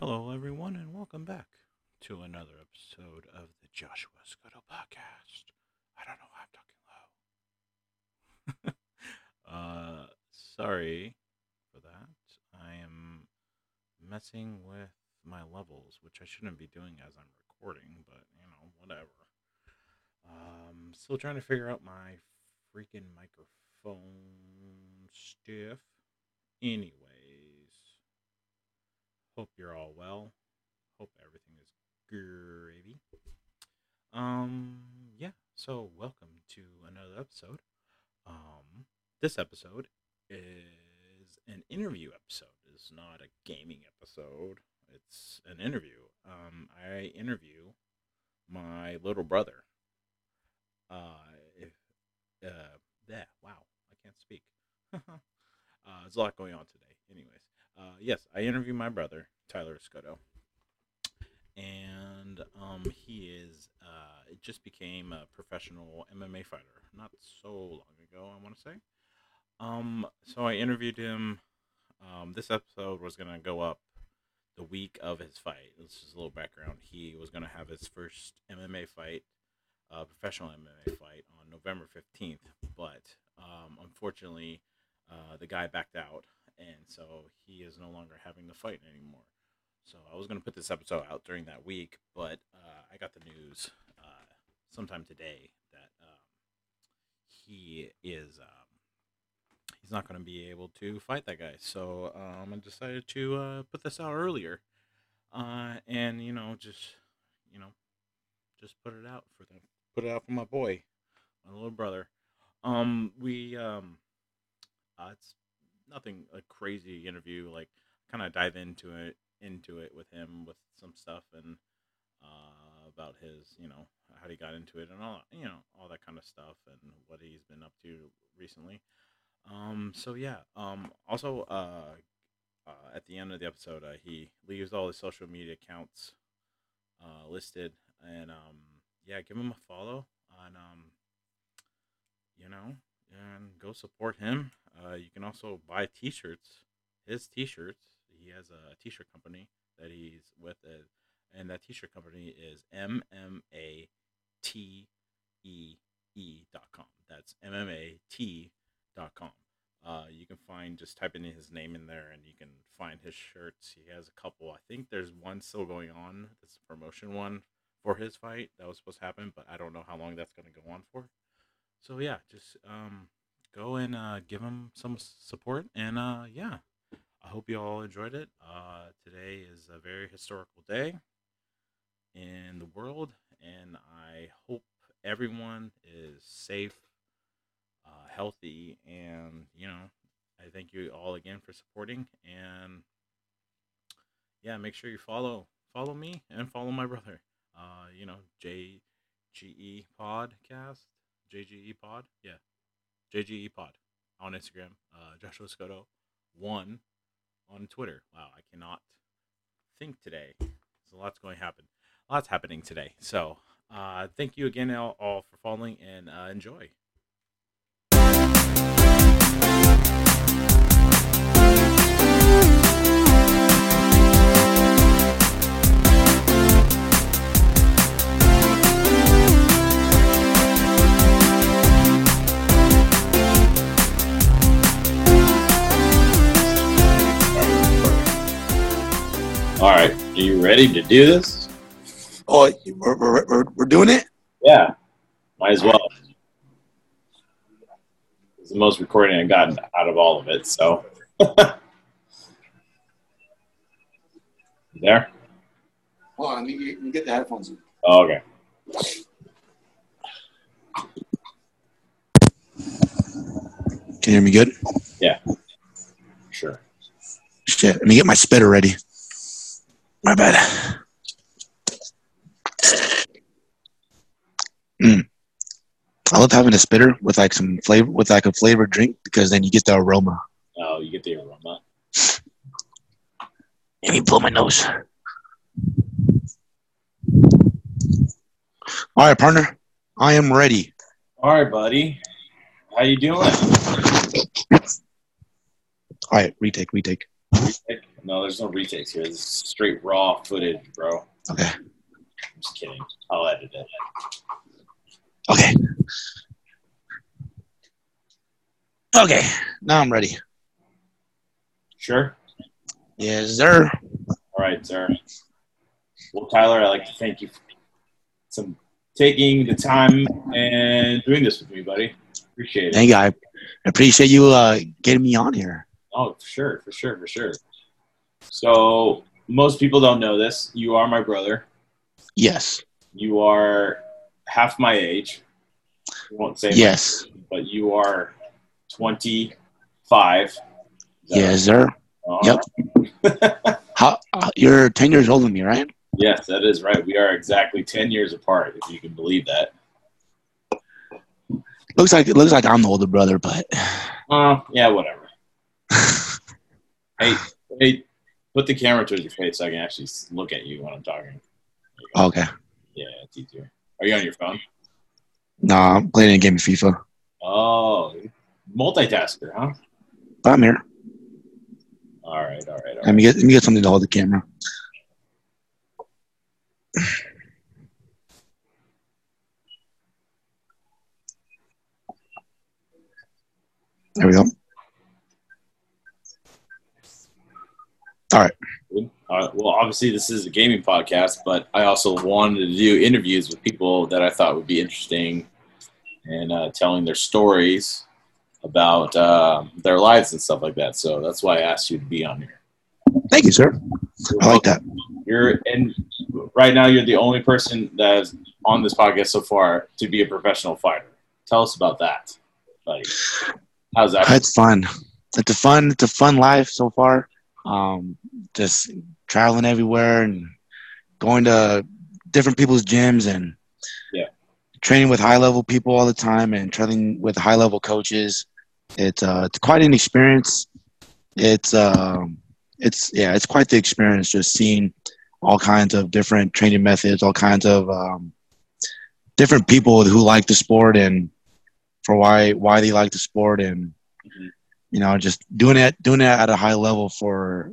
Hello, everyone, and welcome back to another episode of the Joshua Escoto Podcast. I don't know why I'm talking low. uh, sorry for that. I am messing with my levels, which I shouldn't be doing as I'm recording, but you know, whatever. Um, still trying to figure out my freaking microphone stuff. Anyways, hope you're all well. Hope everything is gravy. Um, yeah. So welcome to another episode. Um, this episode is an interview episode. It's not a gaming episode. It's an interview. Um, I interview my little brother. Uh, if, uh, yeah, wow, I can't speak. uh, there's a lot going on today. Anyways, uh, yes, I interview my brother, Tyler Escoto. And um, he is, uh, it just became a professional MMA fighter not so long ago, I want to say. Um, so I interviewed him. Um, this episode was going to go up the week of his fight. This is a little background. He was going to have his first MMA fight, uh, professional MMA fight, on November 15th. But um, unfortunately, uh, the guy backed out, and so he is no longer having the fight anymore. So I was going to put this episode out during that week, but uh, I got the news uh, sometime today that um, he is um, he's not going to be able to fight that guy. So um, I decided to uh, put this out earlier, uh, and you know just you know just put it out for them, put it out for my boy, my little brother. Um, we um, uh, it's nothing a crazy interview. Like kind of dive into it into it with him with some stuff and uh, about his you know how he got into it and all you know all that kind of stuff and what he's been up to recently. Um, so yeah. Um, also uh, uh, at the end of the episode, uh, he leaves all his social media accounts uh, listed and um, yeah, give him a follow on um, you know and go support him. Uh, you can also buy T-shirts, his T-shirts. He has a T-shirt company that he's with, uh, and that T-shirt company is M M A T E E dot com. That's M M A T dot com. Uh, you can find just type in his name in there, and you can find his shirts. He has a couple. I think there's one still going on. A promotion one for his fight that was supposed to happen, but I don't know how long that's going to go on for so yeah, just um, go and uh, give them some support. And uh, yeah, I hope you all enjoyed it. Uh, today is a very historical day in the world, and I hope everyone is safe, uh, healthy, and you know, I thank you all again for supporting. And yeah, make sure you follow follow me and follow my brother. Uh, you know, JGE Podcast JGE Pod. Yeah, JGE Pod on Instagram. Uh, Joshua Escoto one on Twitter. Wow, I cannot think today. There's a lot's going to happen. Lots happening today. So, uh, thank you again all, all for following and uh, enjoy. All right, are you ready to do this? Oh, we're, we're, we're, we're doing it? Yeah, might as well. It's the most recording I've gotten out of all of it, so. there? Hold on, you, you get the headphones. in. Oh, okay. Can you hear me good? Yeah. Sure. Shit, let me get my spitter ready. My bad. Mm. I love having a spitter with like some flavor, with like a flavored drink because then you get the aroma. Oh, you get the aroma. Let me blow my nose. All right, partner. I am ready. All right, buddy. How you doing? All right, retake, retake. Retake. No, there's no retakes here. This is straight raw footage, bro. Okay. I'm just kidding. I'll edit it. Okay. Okay. Now I'm ready. Sure. Yes, sir. All right, sir. Well, Tyler, I'd like to thank you for some taking the time and doing this with me, buddy. Appreciate it. Thank you. I appreciate you uh, getting me on here. Oh, for sure, for sure, for sure. So most people don't know this. You are my brother. Yes. You are half my age. I won't say Yes. much, but you are 25. Is that Yes, sir. right? All Yep. How, uh, you're 10 years older than me, right? Yes, that is right. We are exactly 10 years apart, if you can believe that. Looks like it looks like I'm the older brother, but Uh, yeah, whatever. Hey, hey, put the camera towards your face so I can actually look at you when I'm talking. okay. Yeah, it's easier. Are you on your phone? Nah, I'm playing a game of FIFA. Oh, multitasker, huh? I'm here. All right, all right, all Let me get let me get something to hold the camera. There we go. Uh, well, obviously, this is a gaming podcast, but I also wanted to do interviews with people that I thought would be interesting and uh, telling their stories about uh, their lives and stuff like that. So that's why I asked you to be on here. Thank you, sir. I like that. You're and right now you're the only person that's on this podcast so far to be a professional fighter. Tell us about that. Like, how's that? It's fun. It's a fun. It's a fun life so far. Um, just traveling everywhere and going to different people's gyms and Yeah. training with high level people all the time and training with high level coaches. It's uh, it's quite an experience. It's um, it's yeah, it's quite the experience. Just seeing all kinds of different training methods, all kinds of um, different people who like the sport and for why why they like the sport and Mhm. You know just doing it doing it at a high level for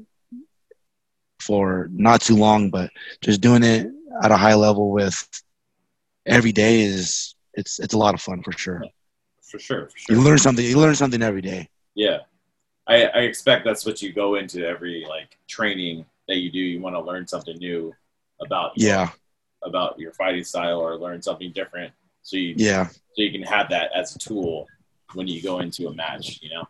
for not too long but just doing it at a high level with every day is it's it's a lot of fun for sure For sure, for sure. you learn something you learn something every day Yeah, I, I expect that's what you go into every like training that you do. You want to learn something new about yeah about your fighting style or learn something different, so you yeah so you can have that as a tool when you go into a match. You know.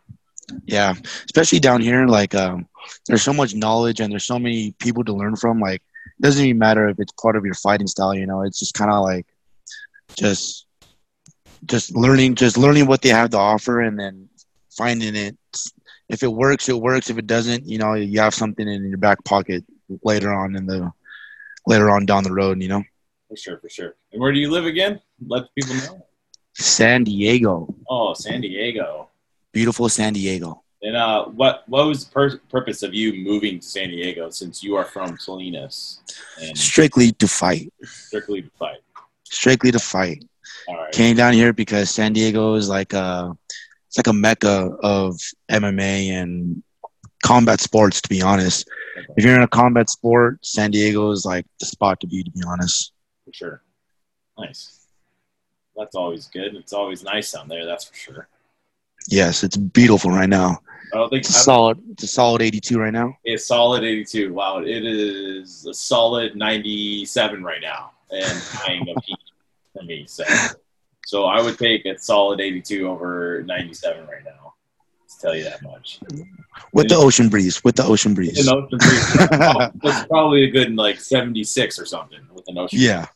Yeah especially down here like um there's so much knowledge and there's so many people to learn from like it doesn't even matter if it's part of your fighting style you know it's just kind of like just just learning just learning what they have to offer and then finding it if it works it works if it doesn't you know you have something in your back pocket later on in the later on down the road you know For sure, for sure. And where do you live again? Let people know. san diego Oh, San Diego. Beautiful san diego And uh, what what was the pur- purpose of you moving to San Diego since you are from Salinas and strictly to fight strictly to fight? strictly to fight All right. came down here because San Diego is like a it's like a mecca of MMA and combat sports. To be honest, if you're in a combat sport, San Diego is like the spot to be. To be honest, For sure. Nice. That's always good. It's always nice down there. That's for sure. Yes, it's beautiful right now. I don't think It's a solid. It's a solid 82 right now. it's solid 82. Wow, it is a solid 97 right now, and tying a peak for me. So, so I would take a solid 82 over 97 right now. To tell you that much. With the ocean breeze. With the ocean breeze. An ocean breeze. oh, that's probably a good like 76 or something with an ocean. yeah.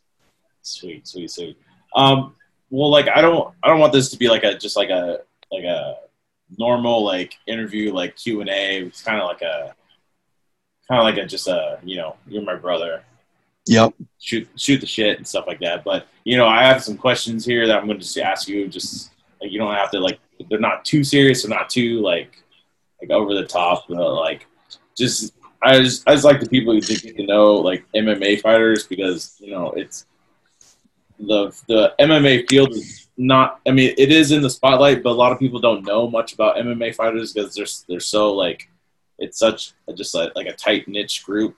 Sweet, sweet, sweet. Um, well, like I don't, I don't want this to be like a just like a like a normal like interview like Q and A. It's kind of like a kind of like a just a you know you're my brother Yep. shoot shoot the shit and stuff like that. But you know I have some questions here that I'm going to just ask you. Just like you don't have to like they're not too serious. They're not too like like over the top. But, like just I just I just like the people who get to know like MMA fighters because you know it's the the MMA field is not. I mean, it is in the spotlight, but a lot of people don't know much about MMA fighters because they're they're so like it's such a, just like, like a tight niche group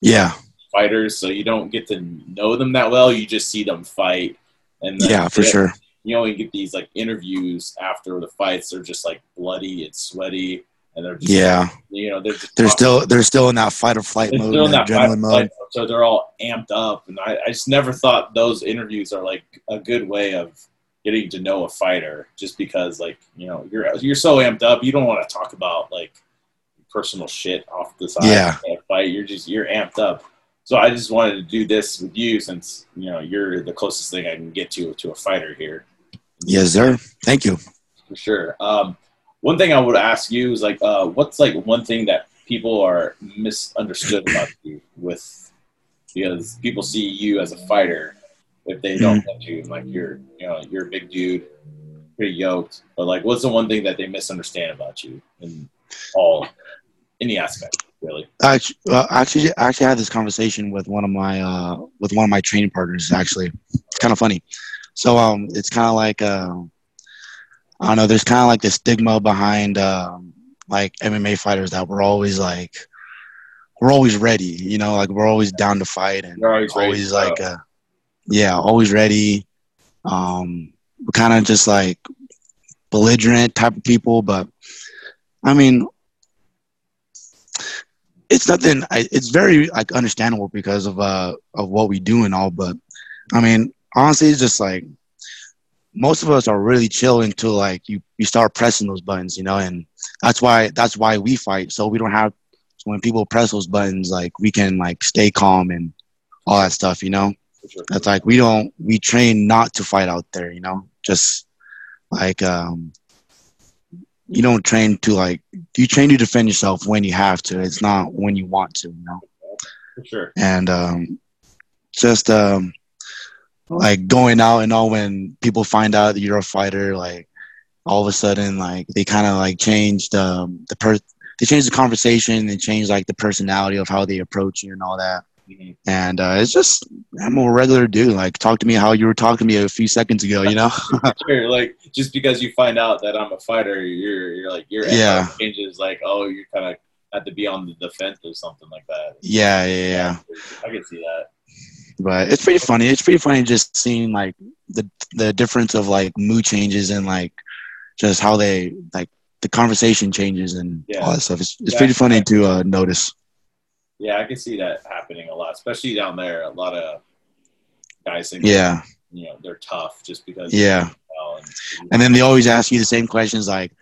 Yeah, fighters, so you don't get to know them that well. You just see them fight, and then yeah, for they- sure. You only get these like interviews after the fights. They're just like bloody and sweaty, and they're just, Yeah, you know they're they're still they're still in that fight or flight they're mode, still in that fight, adrenaline mode. fight, so they're all amped up, and I, I just never thought those interviews are like a good way of getting to know a fighter, just because like you know you're you're so amped up, you don't want to talk about like personal shit off the side. Yeah. of a fight, you're just you're amped up. So I just wanted to do this with you since you know you're the closest thing I can get to to a fighter here Yes, sir. Thank you. for sure. Um, one thing I would ask you is like, uh, what's like one thing that people are misunderstood about you with because people see you as a fighter if they don't know you like you're you know you're a big dude, pretty yoked, but like what's the one thing that they misunderstand about you in all any aspect really? Uh, actually, I actually had this conversation with one of my uh, with one of my training partners. Actually, it's kind of funny. So um, it's kind of like uh, I don't know. There's kind of like the stigma behind um, like MMA fighters that we're always like we're always ready. You know, like we're always down to fight and You're always always like uh, yeah, always ready. Um, we're kind of just like belligerent type of people, but I mean, it's nothing. I, it's very like understandable because of uh of what we do and all. But I mean, honestly, it's just like most of us are really chill until like you you start pressing those buttons, you know, and that's why that's why we fight. So we don't have so when people press those buttons, like we can like stay calm and all that stuff, you know. Sure. That's like we don't we train not to fight out there, you know. Just like um you don't train to like you train to defend yourself when you have to. It's not when you want to, you know. for sure. And um just um like going out and all when people find out that you're a fighter, like all of a sudden like they kind of like changed um the per they changed the conversation and changed like the personality of how they approach you and all that. And uh, it's just I'm a regular dude. Like talk to me how you were talking to me a few seconds ago, you know? Sure, like just because you find out that I'm a fighter, you're you're like your Yeah. Changes. Like oh, you kind of have to be on the defense or something like that. yeah, yeah, yeah. I can see that. But it's pretty funny. It's pretty funny just seeing like the the difference of like mood changes and like just how they like the conversation changes and Yeah. all that stuff. It's it's Yeah. pretty funny to uh, notice. Yeah, I can see that happening a lot, especially down there. A lot of guys think, Yeah, you know, they're tough just because. yeah. And, And then they always ask you the same questions like,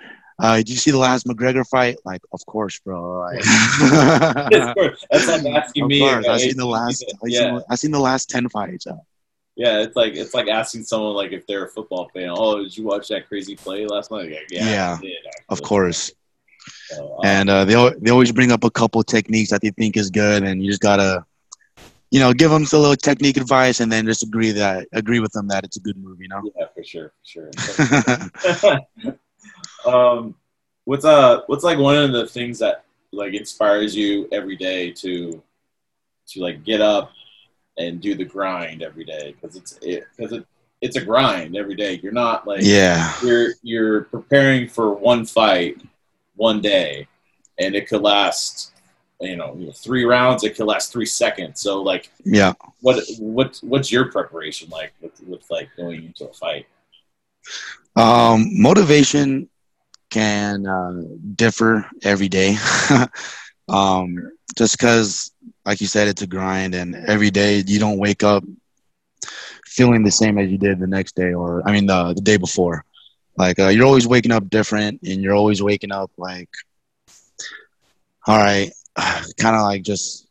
uh, "Did you see the last McGregor fight?" Like, of course, bro. Like, that's like asking of me. course. I seen the last. Yeah, seen, I seen the last ten fights. Uh, yeah. It's like it's like asking someone like if they're a football fan. Oh, did you watch that crazy play last night? Like, yeah, Yeah, of course. And uh, they they always bring up a couple techniques that they think is good, and you just gotta, you know, give them a little technique advice, and then just agree that agree with them that it's a good move, you know. yeah, for sure, for sure. um, what's uh, what's like one of the things that like inspires you every day to to like get up and do the grind every day because it's it because it it's a grind every day. You're not like yeah, you're you're preparing for one fight one day, and it could last you know three rounds. It could last three seconds. So like yeah. what what what's your preparation like with, with like going into a fight? Um, motivation can uh, differ every day. um, just because, like you said, it's a grind, and every day you don't wake up feeling the same as you did the next day, or I mean, the the day before. Like uh, you're always waking up different, and you're always waking up like, all right, kind of like just,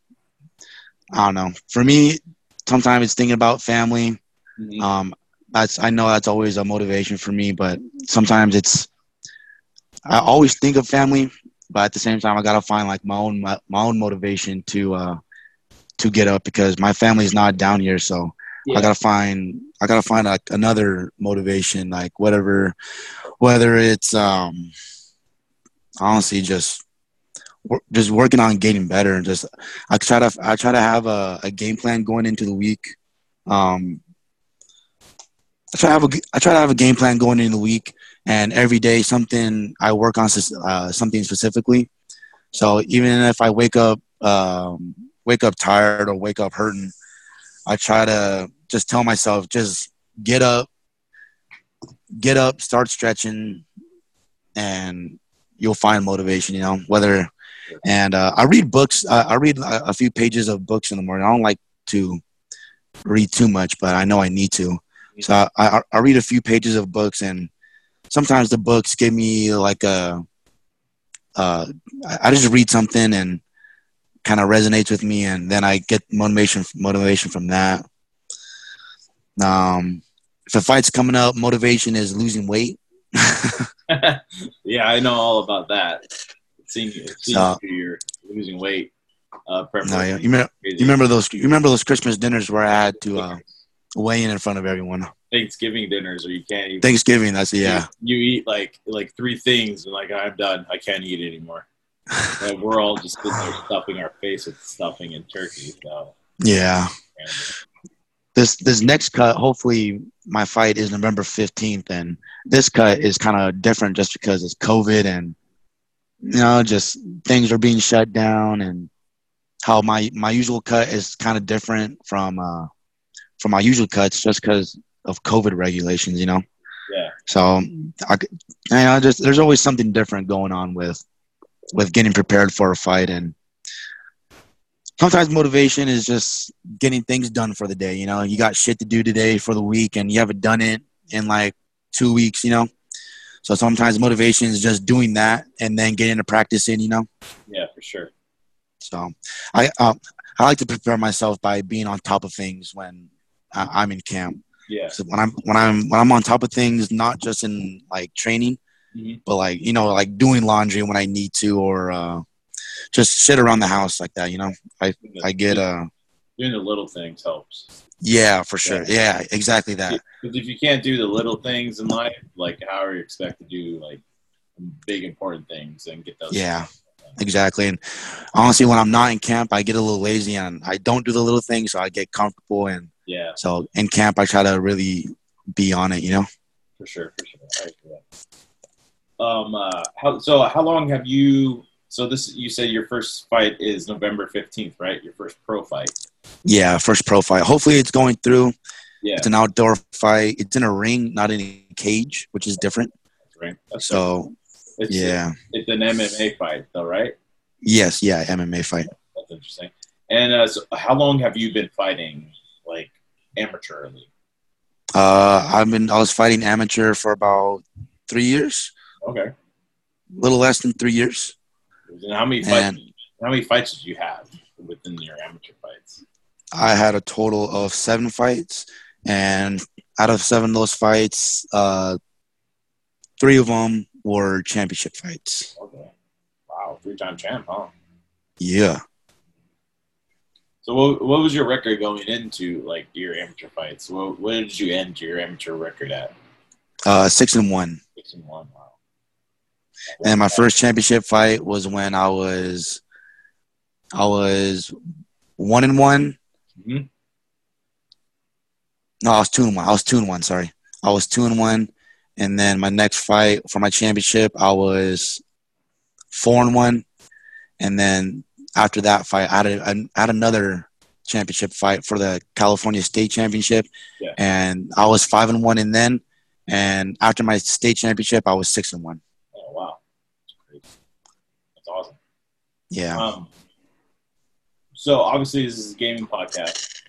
I don't know. For me, sometimes it's thinking about family Mhm. um that's i know that's always a motivation for me but sometimes it's i always think of family but at the same time i gotta find like my own my, my own motivation to uh to get up because my family's not down here so Yeah. i gotta find i gotta find like another motivation like whatever whether it's um honestly just just working on getting better and just i try to i try to have a, a game plan going into the week um I try to have a I try to have a game plan going into the week, and every day something I work on uh, something specifically. So even if I wake up um, wake up tired or wake up hurting, I try to just tell myself just get up, get up, start stretching, and you'll find motivation. You know whether. And uh, I read books. Uh, I read a, a few pages of books in the morning. I don't like to read too much, but I know I need to. So I, I, I read a few pages of books, and sometimes the books give me like a. Uh, I just read something and kind of resonates with me, and then I get motivation motivation from that. Um, if a fight's coming up, motivation is losing weight. yeah, I know all about that. Seeing seeing you're losing weight. Uh, No, yeah. You remember, you remember those? You remember those Christmas dinners where I had to uh, weigh in in front of everyone? Thanksgiving dinners where you can't even Thanksgiving. That's yeah. you, you eat like like three things and like I'm done. I can't eat anymore. Like, we're all just sitting there stuffing our face with stuffing and turkey. So Yeah. This this next cut, hopefully, my fight is November fifteenth, and this cut is kind of different just because it's COVID and you know just things are being shut down and how my my usual cut is kind of different from uh from my usual cuts just because of COVID regulations, you know. yeah, So I, you know, just there's always something different going on with with getting prepared for a fight, and sometimes motivation is just getting things done for the day. You know, you got shit to do today for the week, and you haven't done it in like two weeks. You know, so sometimes motivation is just doing that and then getting to practice in. You know, yeah, for sure. so I um, I like to prepare myself by being on top of things when I, I'm in camp. Yeah, So when I'm when I'm when I'm on top of things, not just in like training, Mhm. but like you know, like doing laundry when I need to, or uh, just shit around the house like that. You know, I I get uh doing the little things helps. yeah for sure yeah exactly that Because if you can't do the little things in life, like how are you expect to do like big important things and get those? Yeah. exactly. And honestly, when I'm not in camp, I get a little lazy and I don't do the little things, so I get comfortable. And yeah, so in camp, I try to really be on it. You know, for sure, for sure. Um, uh, how so? How long have you? So this, you said your first fight is November fifteenth, right? Your first pro fight. yeah, first pro fight. Hopefully, it's going through. Yeah, It's an outdoor fight. It's in a ring, not in a cage, which is different. right. That's So it's, yeah, it's an MMA fight, though, right? yes, yeah, MMA fight. That's interesting. And uh, so how long have you been fighting, like amateurly? Uh, I've been I was fighting amateur for about three years, Okay. a little less than three years. And how many fights? And How many fights did you have within your amateur fights? I had a total of seven fights, and out of seven of those fights, uh, three of them were championship fights. Okay. Wow, three-time champ, huh? Yeah, So what, what was your record going into like your amateur fights? What, what did you end your amateur record at? uh, six and one. Six and one. Wow. And my first championship fight was when I was, I was one and one. Mhm. No, I was two and one. I was two and one. Sorry, I was two and one. And then my next fight for my championship, I was four and one. And then after that fight, I had, a, I had another championship fight for the California State Championship, Yeah. and I was five and one. And then, and after my state championship, I was six and one. Oh wow, that's great. That's awesome. Yeah. Um, so obviously this is a gaming podcast.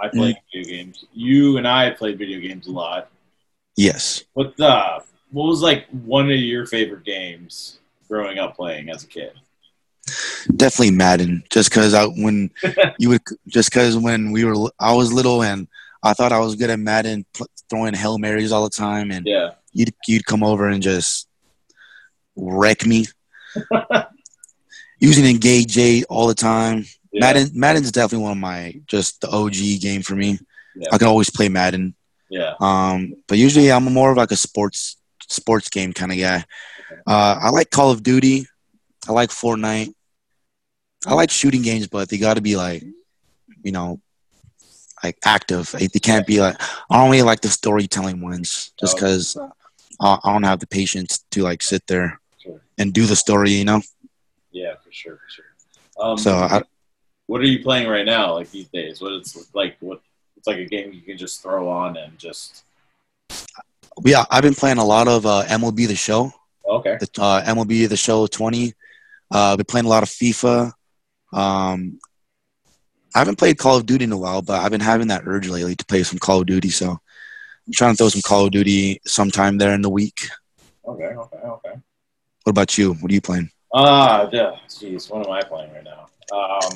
I play Mm-hmm. video games. You and I played video games a lot. Yes. What the? What was like one of your favorite games growing up playing as a kid? definitely Madden. Just because I when you would just because when we were I was little and I thought I was good at Madden, throwing hail marys all the time, and Yeah, you'd you'd come over and just wreck me. Using Engage Eight all the time. yeah. Madden Madden's definitely one of my just the OG game for me. Yeah. I can always play Madden. Yeah, Um, but usually I'm more of like a sports sports game kind of guy. Uh, I like Call of Duty. I like Fortnite. I like shooting games, but they got to be like, you know, like active. Like, They can't be like. I don't like the storytelling ones, just Oh. because I, I don't have the patience to like sit there and do the story. You know. Yeah, for sure, for sure. Um, So I, what are you playing right now? Like these days, what it's like? What it's like a game you can just throw on and just yeah, I've been playing a lot of uh, MLB The Show. okay. the uh, MLB The Show 20. Uh, I've been playing a lot of FIFA. Um, I haven't played Call of Duty in a while, but I've been having that urge lately to play some Call of Duty. So I'm trying to throw some Call of Duty sometime there in the week. Okay, okay, okay. What about you? What are you playing? Ah, yeah. Jeez, what am I playing right now? Um,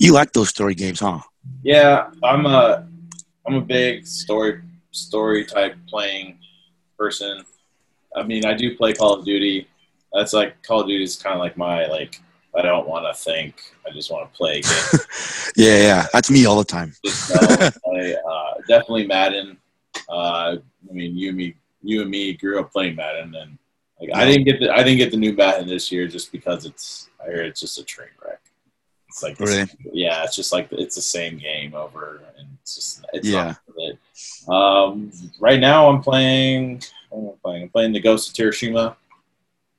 You like those story games, huh? yeah, I'm a I'm a big story story type playing person. I mean, I do play Call of Duty. That's like Call of Duty is kind of like my like. I don't want to think. I just want to play. Games. Yeah, yeah. That's me all the time. Just, uh, play, uh, definitely Madden. Uh, I mean, you and me, you and me grew up playing Madden, and like I didn't get the I didn't get the new Madden this year just because it's I hear it's just a train wreck. It's like this- Really? yeah, it's just like it's the same game over, and it's just it's Yeah. it. Um, right now, I'm playing. Am playing? I'm playing the Ghost of Hiroshima.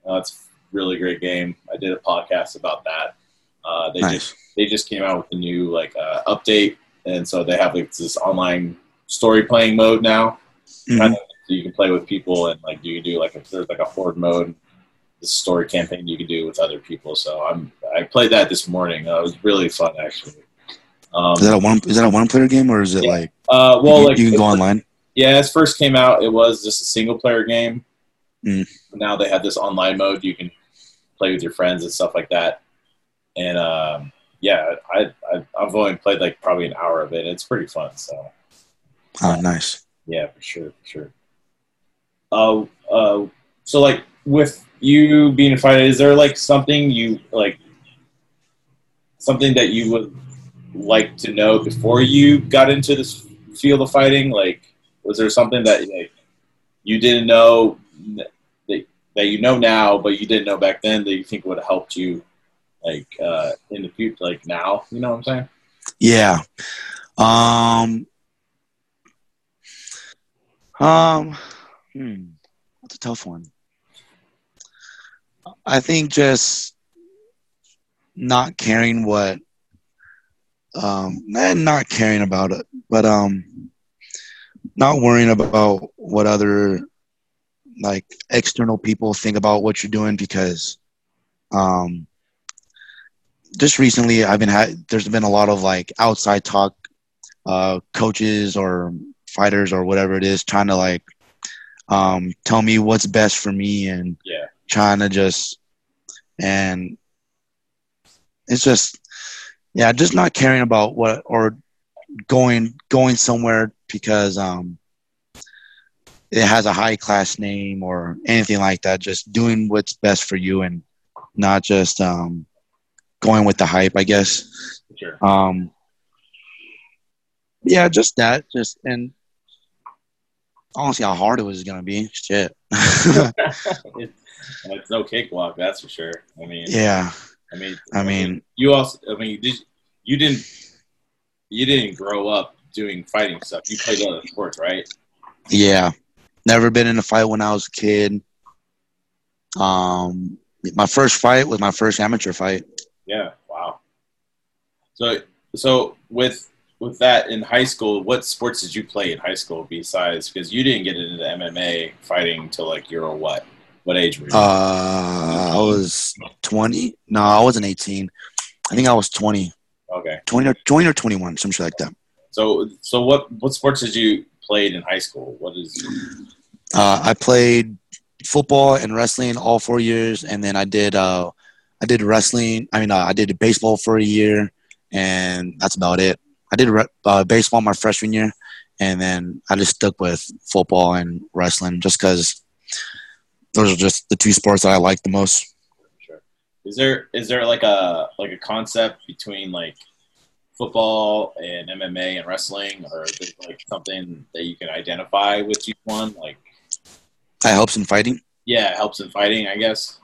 Uh, it's a really great game. I did a podcast about that. Uh, they just they just came out with a new like uh, update, and so they have like this online story playing mode now. Mhm. Kind of, so you can play with people, and like you can do like a, there's like a horde mode, the story campaign you can do with other people. So I'm I played that this morning. Uh, it was really fun actually. Um, Is that a one? Is that a one player game or is it Yeah. like uh, well, you, like you can go online? yeah, it first came out, it was just a single player game. Mm. Now they have this online mode you can play with your friends and stuff like that. And um, yeah, I, I I've only played like probably an hour of it. It's pretty fun. So Oh, nice. yeah, for sure, for sure. Uh, uh, so like with you being a fighter, is there like something you like, something that you would like to know before you got into this field of fighting? Like, was there something that like you didn't know that that you know now, but you didn't know back then that you think would have helped you, like uh, in the future, like now? You know what I'm saying? Yeah. Um. Um. Hmm. That's a tough one. I think just not caring what, um, and not caring about it, but um, not worrying about what other like external people think about what you're doing because, um, just recently I've been had there's been a lot of like outside talk, uh, coaches or fighters or whatever it is trying to like um, tell me what's best for me and Yeah. trying to just and it's just yeah just not caring about what or going going somewhere because um it has a high class name or anything like that just doing what's best for you and not just um going with the hype i guess sure. um yeah just that just and I don't see how hard it was gonna be shit it's no cakewalk, that's for sure. I mean, yeah I mean, I mean- you also. I mean, did you didn't you didn't grow up doing fighting stuff? You played other sports, right? Yeah. Never been in a fight when I was a kid. Um, my first fight was my first amateur fight. Yeah. Wow. So, so with with that in high school, what sports did you play in high school besides? Because you didn't get into MMA fighting till like you're what? What age were you? Uh, I was 20. No, I wasn't 18. I think I was 20. okay. 20 or 20 or 21, some shit like that. So, so what what sports did you played in high school? What is? Uh, I played football and wrestling all four years, and then I did uh, I did wrestling. I mean, uh, I did baseball for a year, and that's about it. I did uh, baseball my freshman year, and then I just stuck with football and wrestling just because those are just the two sports that I like the most. Sure. Is there is there like a like a concept between like football and MMA and wrestling, or is it like something that you can identify with each one? Like, That helps in fighting. yeah, it helps in fighting, I guess.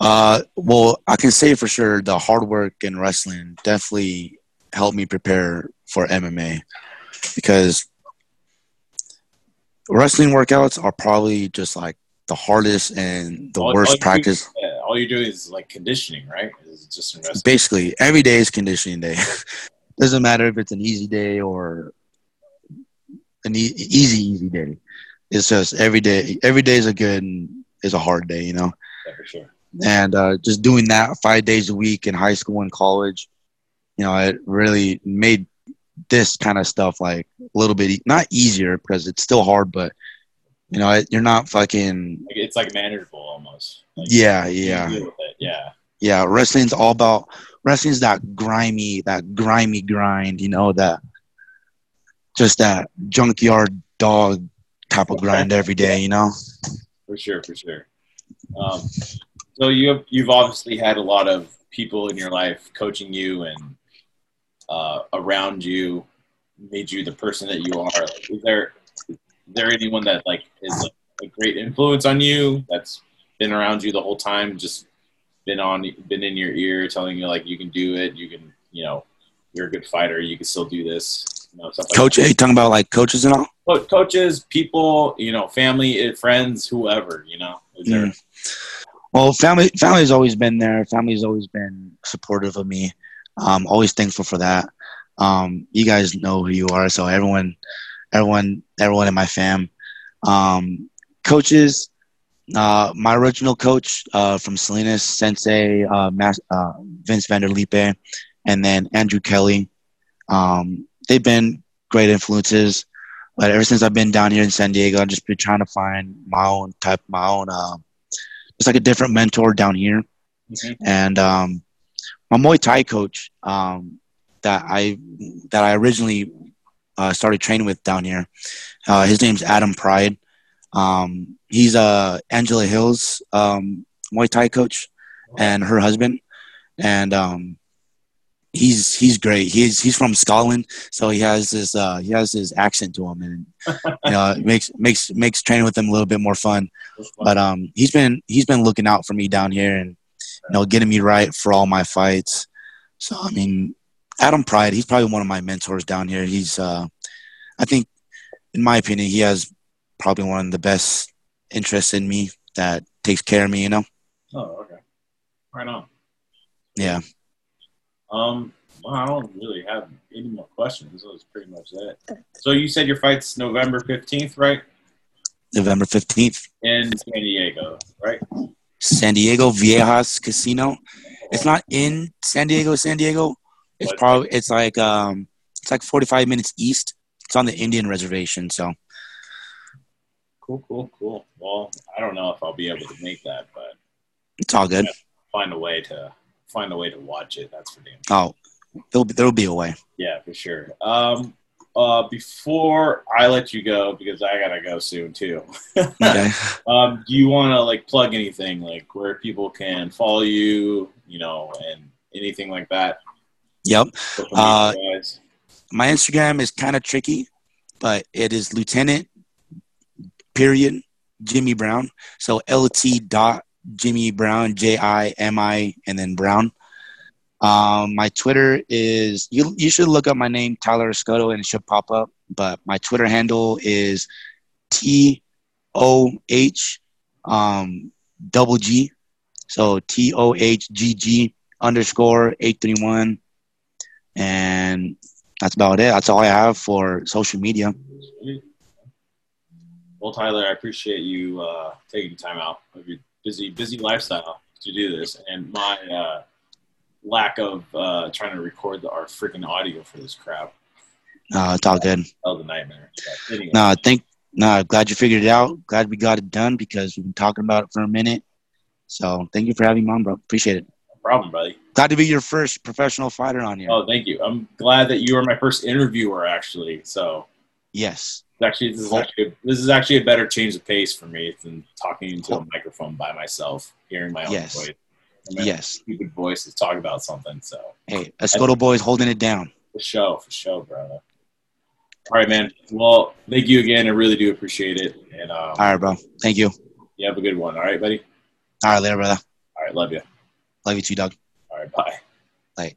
Uh, well, I can say for sure the hard work in wrestling definitely helped me prepare for MMA because wrestling workouts are probably just like the hardest and the All- all worst do- practice. yeah, all you do is like conditioning, right? It's just. Basically, every day is conditioning day. Doesn't matter if it's an easy day or an e- easy easy day. It's just every day. Every day is a good and is a hard day, you know. Yeah, for sure. And uh, just doing that five days a week in high school and college, you know, it really made this kind of stuff like a little bit e- not easier because it's still hard, but you know, it, you're not fucking Like, it's like manageable almost. Like, yeah, yeah. deal with it. Yeah. yeah, wrestling's all about wrestling's that grimy, that grimy grind, you know, that just that junkyard dog type of grind every day, you know. for sure, for sure. Um, so you have, you've obviously had a lot of people in your life coaching you and uh, around you, made you the person that you are. Like, is there is there anyone that like is like, a great influence on you that's been around you the whole time, just been on, been in your ear, telling you like you can do it, you can, you know, you're a good fighter, you can still do this. You know, stuff like Coach, are you talking about like coaches and all? Co- coaches, people, you know, family, eh, friends, whoever, you know. Is there, Mm. Well, family family's always been there. Family's always been supportive of me. Um, always thankful for that. Um, you guys know who you are, so everyone, everyone, everyone in my fam. Um, coaches, uh, my original coach uh, from Salinas, Sensei uh, Mas- uh, Vince Vanderlipe, and then Andrew Kelly. Um, they've been great influences. But ever since I've been down here in San Diego, I've just been trying to find my own type, my own, uh, just like a different mentor down here. Mhm. And um, my Muay Thai coach um, that I that I originally uh, started training with down here, uh, his name's Adam Pride. Um, he's uh, Angela Hill's um, Muay Thai coach and her husband, and um, he's he's great. He's he's from Scotland, so he has this uh, he has his accent to him, and you know it makes makes makes training with him a little bit more fun. But um, he's been he's been looking out for me down here, and you know getting me right for all my fights. So I mean, Adam Pride, he's probably one of my mentors down here. He's uh, I think, in my opinion, he has probably one of the best interests in me that takes care of me. You know, Oh, okay. Right on. yeah. Um, well, I don't really have any more questions. That was pretty much it. So you said your fight's November 15th, right? November fifteenth, In San Diego, right? San Diego Viejas Casino. It's not in San Diego, San Diego. It's probably it's like um it's like forty five minutes east. It's on the Indian reservation, so Cool, cool, cool. Well, I don't know if I'll be able to make that, but it's all good. find a way to find a way to watch it. That's for damn. Oh, there'll be, there'll be a way. Yeah, for sure. Um, uh, before I let you go, because I gotta go soon too. Okay. um, do you want to like plug anything, like where people can follow you, you know, and anything like that? yep. Uh. My Instagram is kind of tricky, but it is Lieutenant period Jimi Brown. So LT dot Jimi Brown J I M I and then Brown. Um, my Twitter is you. You should look up my name Tyler Escoto and it should pop up. But my Twitter handle is T O H um, double G. So T O H G G underscore eight three one, and that's about it. That's all I have for social media. Well, Tyler, I appreciate you uh, taking time out of your busy, busy lifestyle to do this, and my uh, lack of uh, trying to record the, our freaking audio for this crap. Uh, it's all good. Was a nightmare. Anyway, No, I think no, glad you figured it out. Glad we got it done because we've been talking about it for a minute. So thank you for having me on, bro. Appreciate it. no problem, buddy. Glad to be your first professional fighter on here. Oh, thank you. I'm glad that you were my first interviewer, actually. So Yes. actually, this is actually this is actually a better change of pace for me than talking into a microphone by myself, hearing my own Yes. voice. Yes. stupid voice to talk about something. So Hey, Escoto boy's holding it down. for sure, for sure, brother. All right, man. Well, thank you again. I really do appreciate it, and um, All right, bro. Thank you. you have a good one. All right, buddy. All right, later, brother. All right, love you. Love you too, Doug. All right, bye. Bye.